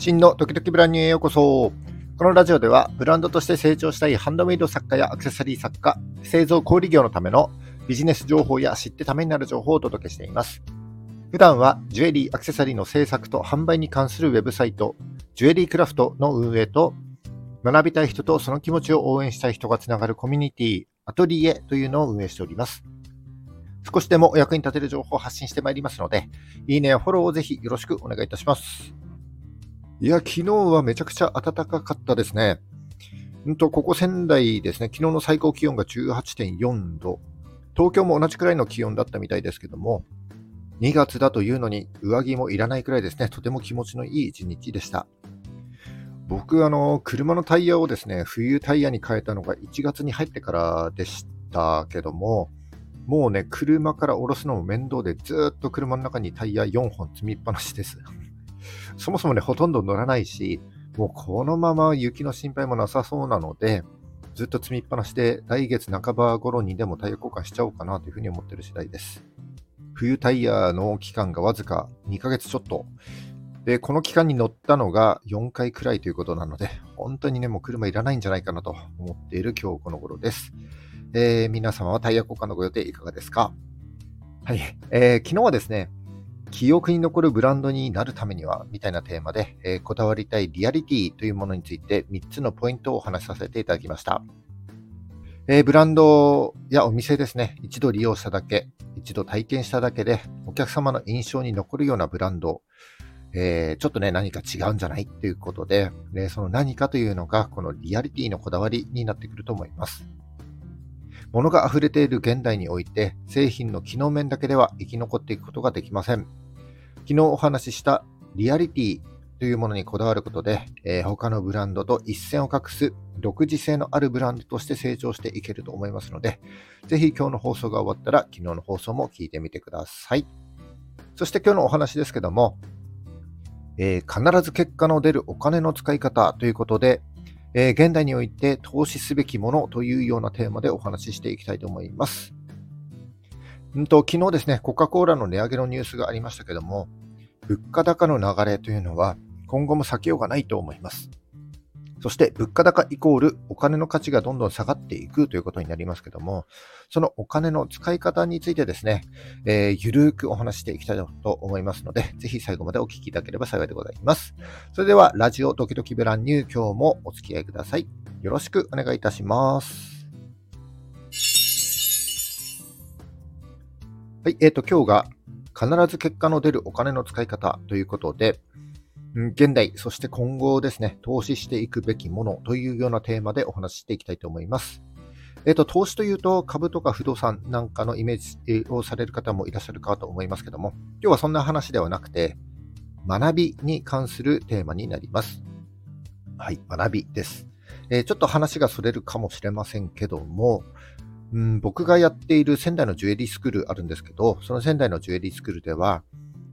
真の時々ブランニューへようこそ。このラジオでは、ブランドとして成長したいハンドメイド作家やアクセサリー作家、製造小売業のためのビジネス情報や知ってためになる情報をお届けしています。普段は、ジュエリー、アクセサリーの制作と販売に関するウェブサイト、ジュエリークラフトの運営と、学びたい人とその気持ちを応援したい人がつながるコミュニティ、アトリエというのを運営しております。少しでもお役に立てる情報を発信してまいりますので、いいねやフォローをぜひよろしくお願いいたします。いや、昨日はめちゃくちゃ暖かかったですね。んと、ここ仙台ですね、昨日の最高気温が18.4度。東京も同じくらいの気温だったみたいですけども、2月だというのに上着もいらないくらいですね、とても気持ちのいい一日でした。僕、あの、車のタイヤをですね、冬タイヤに変えたのが1月に入ってからでしたけども、もうね、車から降ろすのも面倒で、ずっと車の中にタイヤ4本積みっぱなしです。そもそもね、ほとんど乗らないし、もうこのまま雪の心配もなさそうなので、ずっと積みっぱなしで、来月半ば頃にでもタイヤ交換しちゃおうかなというふうに思ってる次第です。冬タイヤの期間がわずか2ヶ月ちょっと。で、この期間に乗ったのが4回くらいということなので、本当にね、もう車いらないんじゃないかなと思っている今日この頃です。えー、皆様はタイヤ交換のご予定いかがですか？はい、えー、昨日はですね、記憶に残るブランドになるためには、みたいなテーマで、えー、こだわりたいリアリティというものについて3つのポイントをお話しさせていただきました。えー、ブランドやお店ですね、一度利用しただけ、一度体験しただけで、お客様の印象に残るようなブランド、えー、ちょっとね、何か違うんじゃないということで、でその何かというのが、このリアリティのこだわりになってくると思います。物が溢れている現代において、製品の機能面だけでは生き残っていくことができません。昨日お話ししたリアリティというものにこだわることで、えー、他のブランドと一線を画す独自性のあるブランドとして成長していけると思いますので、ぜひ今日の放送が終わったら昨日の放送も聞いてみてください。そして今日のお話ですけども、えー、必ず結果の出るお金の使い方ということで、えー、現代において投資すべきものというようなテーマでお話ししていきたいと思います。んと昨日ですね、コカ・コーラの値上げのニュースがありましたけども、物価高の流れというのは今後も避けようがないと思います。そして物価高イコールお金の価値がどんどん下がっていくということになりますけども、そのお金の使い方についてですね、えー、ゆるーくお話していきたいと思いますので、ぜひ最後までお聞きいただければ幸いでございます。それでは、ラジオドキドキブランニュー今日もお付き合いください。よろしくお願いいたします。はい、えっ、ー、と、今日が必ず結果の出るお金の使い方ということで、現代、そして今後ですね、投資していくべきものというようなテーマでお話ししていきたいと思います。えっ、と、投資というと株とか不動産なんかのイメージをされる方もいらっしゃるかと思いますけども、今日はそんな話ではなくて、学びに関するテーマになります。はい、学びです。えー、ちょっと話がそれるかもしれませんけども、うん、僕がやっている仙台のジュエリースクールあるんですけど、その仙台のジュエリースクールでは、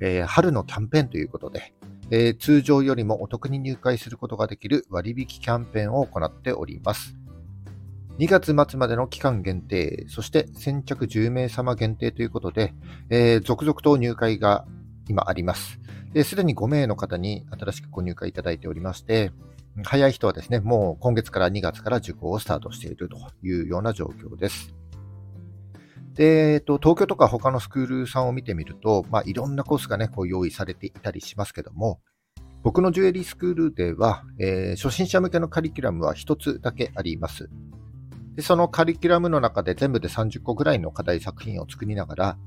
えー、春のキャンペーンということで、えー、通常よりもお得に入会することができる割引キャンペーンを行っております。2月末までの期間限定、そして先着10名様限定ということで、えー、続々と入会が今あります。すでに5名の方に新しくご入会いただいておりまして、早い人はですね、もう今月から2月から受講をスタートしているというような状況です。で、えっと、東京とか他のスクールさんを見てみると、まあ、いろんなコースがね、こう用意されていたりしますけども、僕のジュエリースクールでは、えー、初心者向けのカリキュラムは1つだけあります。でそのカリキュラムの中で全部で30個ぐらいの課題作品を作りながら、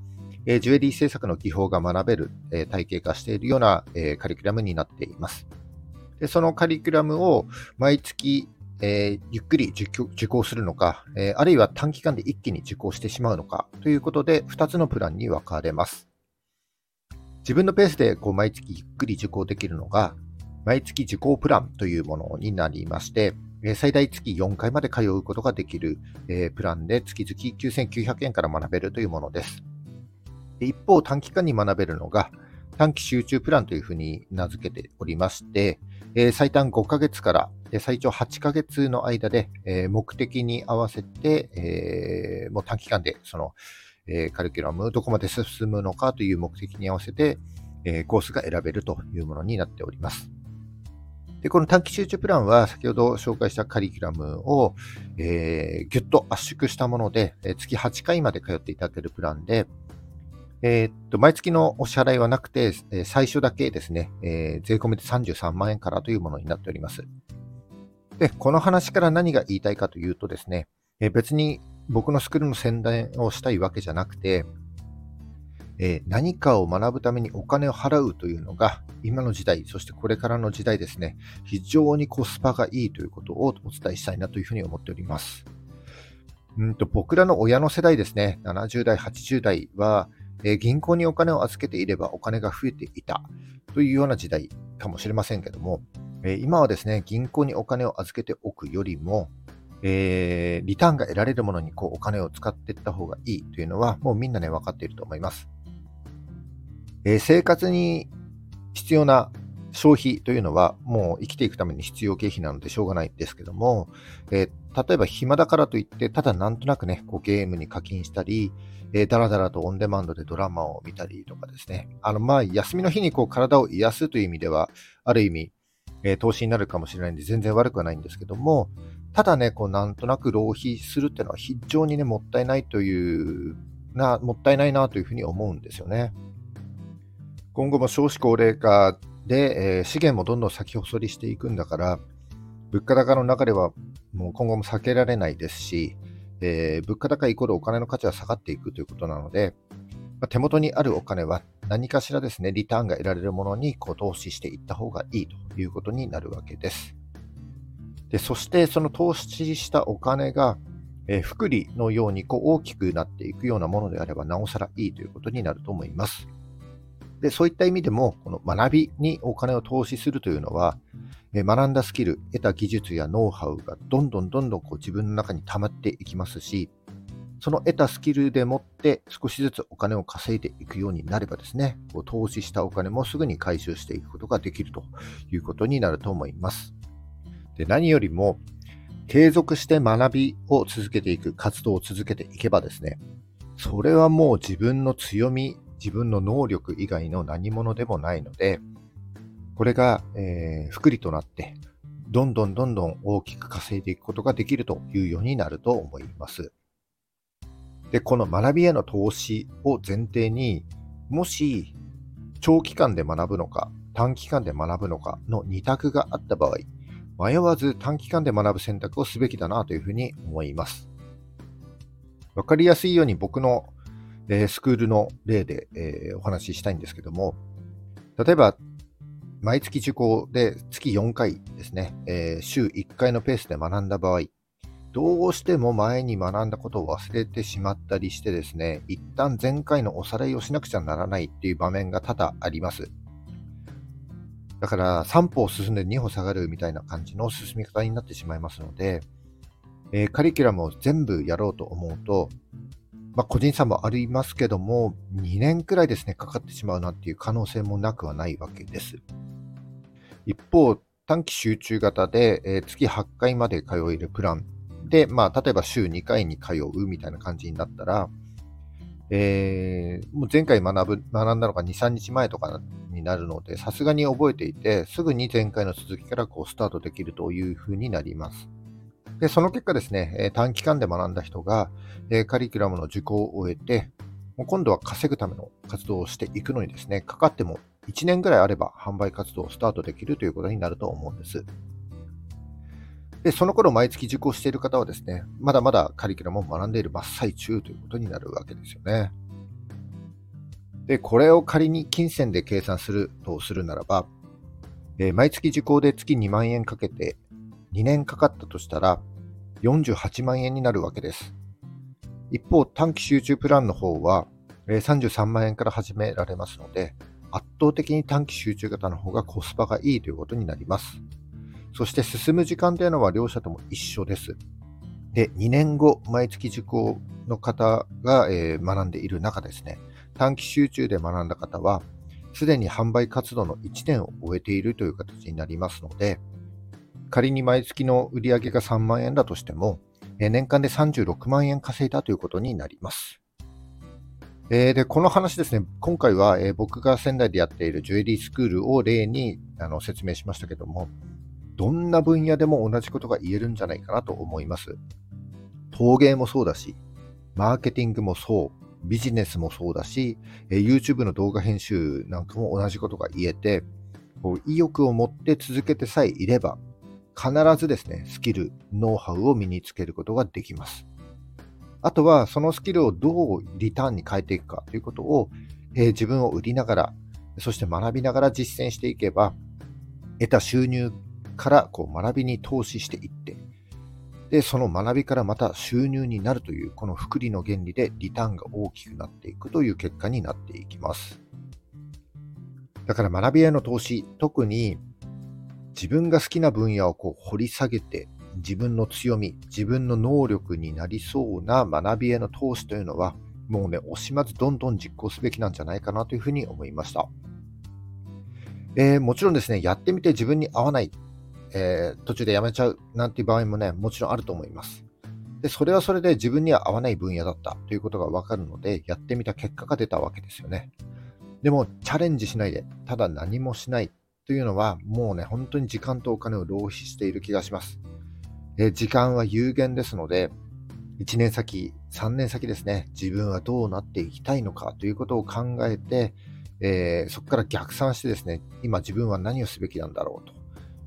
えー、ジュエリー制作の技法が学べる、えー、体系化しているような、え、カリキュラムになっています。でそのカリキュラムを毎月えー、ゆっくり受講するのか、えー、あるいは短期間で一気に受講してしまうのかということで、2つのプランに分かれます。自分のペースでこう毎月ゆっくり受講できるのが、毎月受講プランというものになりまして、え、最大月4回まで通うことができる、えプランで月々9900円から学べるというものです。で一方、短期間に学べるのが、短期集中プランというふうに名付けておりまして、えー、最短5ヶ月から最長8ヶ月の間で、えー、目的に合わせて、えー、もう短期間でその、えカリキュラムどこまで進むのかという目的に合わせて、えコースが選べるというものになっております。で、この短期集中プランは先ほど紹介したカリキュラムを、えー、ぎゅっと圧縮したもので、え、月8回まで通っていただけるプランで、えー、っと、毎月のお支払いはなくて、え、最初だけですね、えー、税込みで33万円からというものになっております。で、この話から何が言いたいかというとですね、え、別に僕のスクールの宣伝をしたいわけじゃなくて、え、何かを学ぶためにお金を払うというのが、今の時代、そしてこれからの時代ですね、非常にコスパがいいということをお伝えしたいなというふうに思っております。うんと僕らの親の世代ですね、70代、80代は、え、銀行にお金を預けていればお金が増えていたというような時代かもしれませんけども、え、今はですね、銀行にお金を預けておくよりも、えー、リターンが得られるものにこうお金を使っていった方がいいというのは、もうみんなね、分かっていると思います。え生活に必要な消費というのはもう生きていくために必要経費なのでしょうがないんですけども、えー、例えば暇だからといって、ただなんとなくね、こうゲームに課金したり、えー、だらだらとオンデマンドでドラマを見たりとかですね、あの、まあ、休みの日にこう体を癒すという意味では、ある意味、えー、投資になるかもしれないんで全然悪くはないんですけども、ただね、こうなんとなく浪費するっていうのは非常にね、もったいないという、な、もったいないなというふうに思うんですよね。今後も少子高齢化で、えー、資源もどんどん先細りしていくんだから、物価高の中ではもう今後も避けられないですし、えー、物価高イコールお金の価値は下がっていくということなので、まあ、手元にあるお金は何かしらですね、リターンが得られるものにこう投資していった方がいいということになるわけです。でそしてその投資したお金が、えー、福利のようにこう大きくなっていくようなものであれば、なおさらいいということになると思います。で、そういった意味でも、この学びにお金を投資するというのは、え学んだスキル、得た技術やノウハウがどんどんどんどんこう自分の中に溜まっていきますし、その得たスキルでもって少しずつお金を稼いでいくようになればですね、こう投資したお金もすぐに回収していくことができるということになると思います。で何よりも、継続して学びを続けていく、活動を続けていけばですね、それはもう自分の強み自分の能力以外の何者でもないので、これが、えー、福利となって、どんどんどんどん大きく稼いでいくことができるというようになると思います。で、この学びへの投資を前提に、もし長期間で学ぶのか、短期間で学ぶのかの2択があった場合、迷わず短期間で学ぶ選択をすべきだなというふうに思います。わかりやすいように僕のえ、スクールの例で、え、お話ししたいんですけども、例えば、毎月受講で月4回ですね、え、週1回のペースで学んだ場合、どうしても前に学んだことを忘れてしまったりしてですね、一旦前回のおさらいをしなくちゃならないっていう場面が多々あります。だから3歩進んで2歩下がるみたいな感じの進み方になってしまいますので、えー、カリキュラムを全部やろうと思うと、まあ、個人差もありますけども、2年くらいですね、かかってしまうなっていう可能性もなくはないわけです。一方、短期集中型で、えー、月8回まで通えるプランで、まあ、例えば週2回に通うみたいな感じになったら、えー、もう前回学ぶ学んだのが2、3日前とかになるので、さすがに覚えていて、すぐに前回の続きからこうスタートできるというふうになります。で、その結果ですね、短期間で学んだ人が、カリキュラムの受講を終えて、今度は稼ぐための活動をしていくのにですね、かかっても1年ぐらいあれば販売活動をスタートできるということになると思うんです。で、その頃毎月受講している方はですね、まだまだカリキュラムを学んでいる真っ最中ということになるわけですよね。で、これを仮に金銭で計算するとするならば、え毎月受講で月2万円かけて2年かかったとしたら48万円になるわけです。一方、短期集中プランの方は33万円から始められますので、圧倒的に短期集中型の方がコスパがいいということになります。そして進む時間というのは両者とも一緒です。で、2年後、毎月受講の方が、え、学んでいる中ですね、短期集中で学んだ方は、すでに販売活動の1年を終えているという形になりますので、仮に毎月の売上が3万円だとしても、年間で36万円稼いだということになります。えー、で、この話ですね、今回は、えー、僕が仙台でやっているジュエリースクールを例にあの説明しましたけども、どんな分野でも同じことが言えるんじゃないかなと思います。陶芸もそうだし、マーケティングもそう、ビジネスもそうだし、YouTube の動画編集なんかも同じことが言えて、こう意欲を持って続けてさえいれば、必ずですね、スキル、ノウハウを身につけることができます。あとは、そのスキルをどうリターンに変えていくかということを、えー、自分を売りながら、そして学びながら実践していけば、得た収入からこう学びに投資していって、で、その学びからまた収入になるという、この複利の原理でリターンが大きくなっていくという結果になっていきます。だから学びへの投資、特に自分が好きな分野をこう掘り下げて、自分の強み、自分の能力になりそうな学びへの投資というのは、もうね、惜しまずどんどん実行すべきなんじゃないかなというふうに思いました。えー、もちろんですね、やってみて自分に合わないえー、途中でやめちゃうなんていう場合もね、もちろんあると思います。で、それはそれで自分には合わない分野だったということがわかるので、やってみた結果が出たわけですよね。でも、チャレンジしないで、ただ何もしないというのは、もうね、本当に時間とお金を浪費している気がします。え時間は有限ですので、1年先、3年先ですね、自分はどうなっていきたいのかということを考えて、えー、そこから逆算してですね、今自分は何をすべきなんだろうと。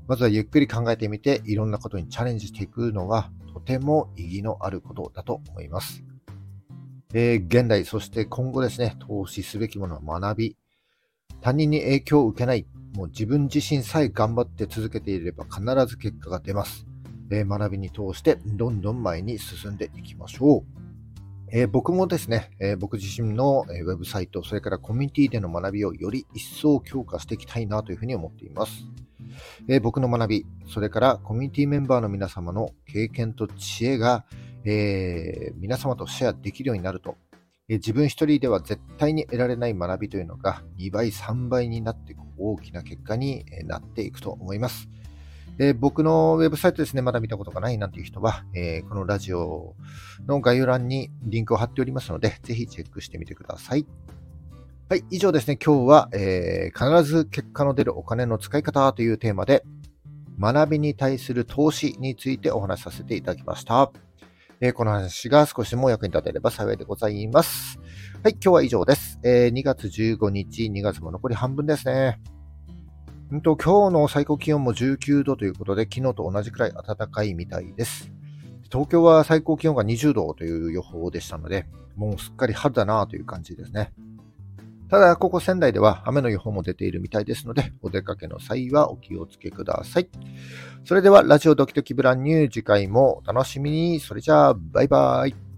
まずはゆっくり考えてみて、いろんなことにチャレンジしていくのは、とても意義のあることだと思います。えー、現代、そして今後ですね、投資すべきものは学び。他人に影響を受けない。もう自分自身さえ頑張って続けていれば必ず結果が出ます。えー、学びに通してどんどん前に進んでいきましょう。えー、僕もですね、えー、僕自身の、ウェブサイト、それからコミュニティでの学びをより一層強化していきたいなというふうに思っています。えー、僕の学び、それからコミュニティメンバーの皆様の経験と知恵が、え、皆様とシェアできるようになると、え、自分一人では絶対に得られない学びというのが2倍、3倍になっていく大きな結果になっていくと思います。え僕のウェブサイトですね、まだ見たことがないなんていう人は、えこのラジオの概要欄にリンクを貼っておりますので、ぜひチェックしてみてください。はい、以上ですね。今日は、えー、必ず結果の出るお金の使い方というテーマで、学びに対する投資についてお話しさせていただきました。えー、この話が少しでも役に立てれば幸いでございます。はい、今日は以上です。えー、2月15日、2月も残り半分ですね。んと今日の最高気温も19度ということで、昨日と同じくらい暖かいみたいです。東京は最高気温が20度という予報でしたので、もうすっかり春だなという感じですね。ただ、ここ仙台では雨の予報も出ているみたいですので、お出かけの際はお気をつけください。それでは、ラジオドキドキブランニュー次回もお楽しみに。それじゃあ、バイバイ。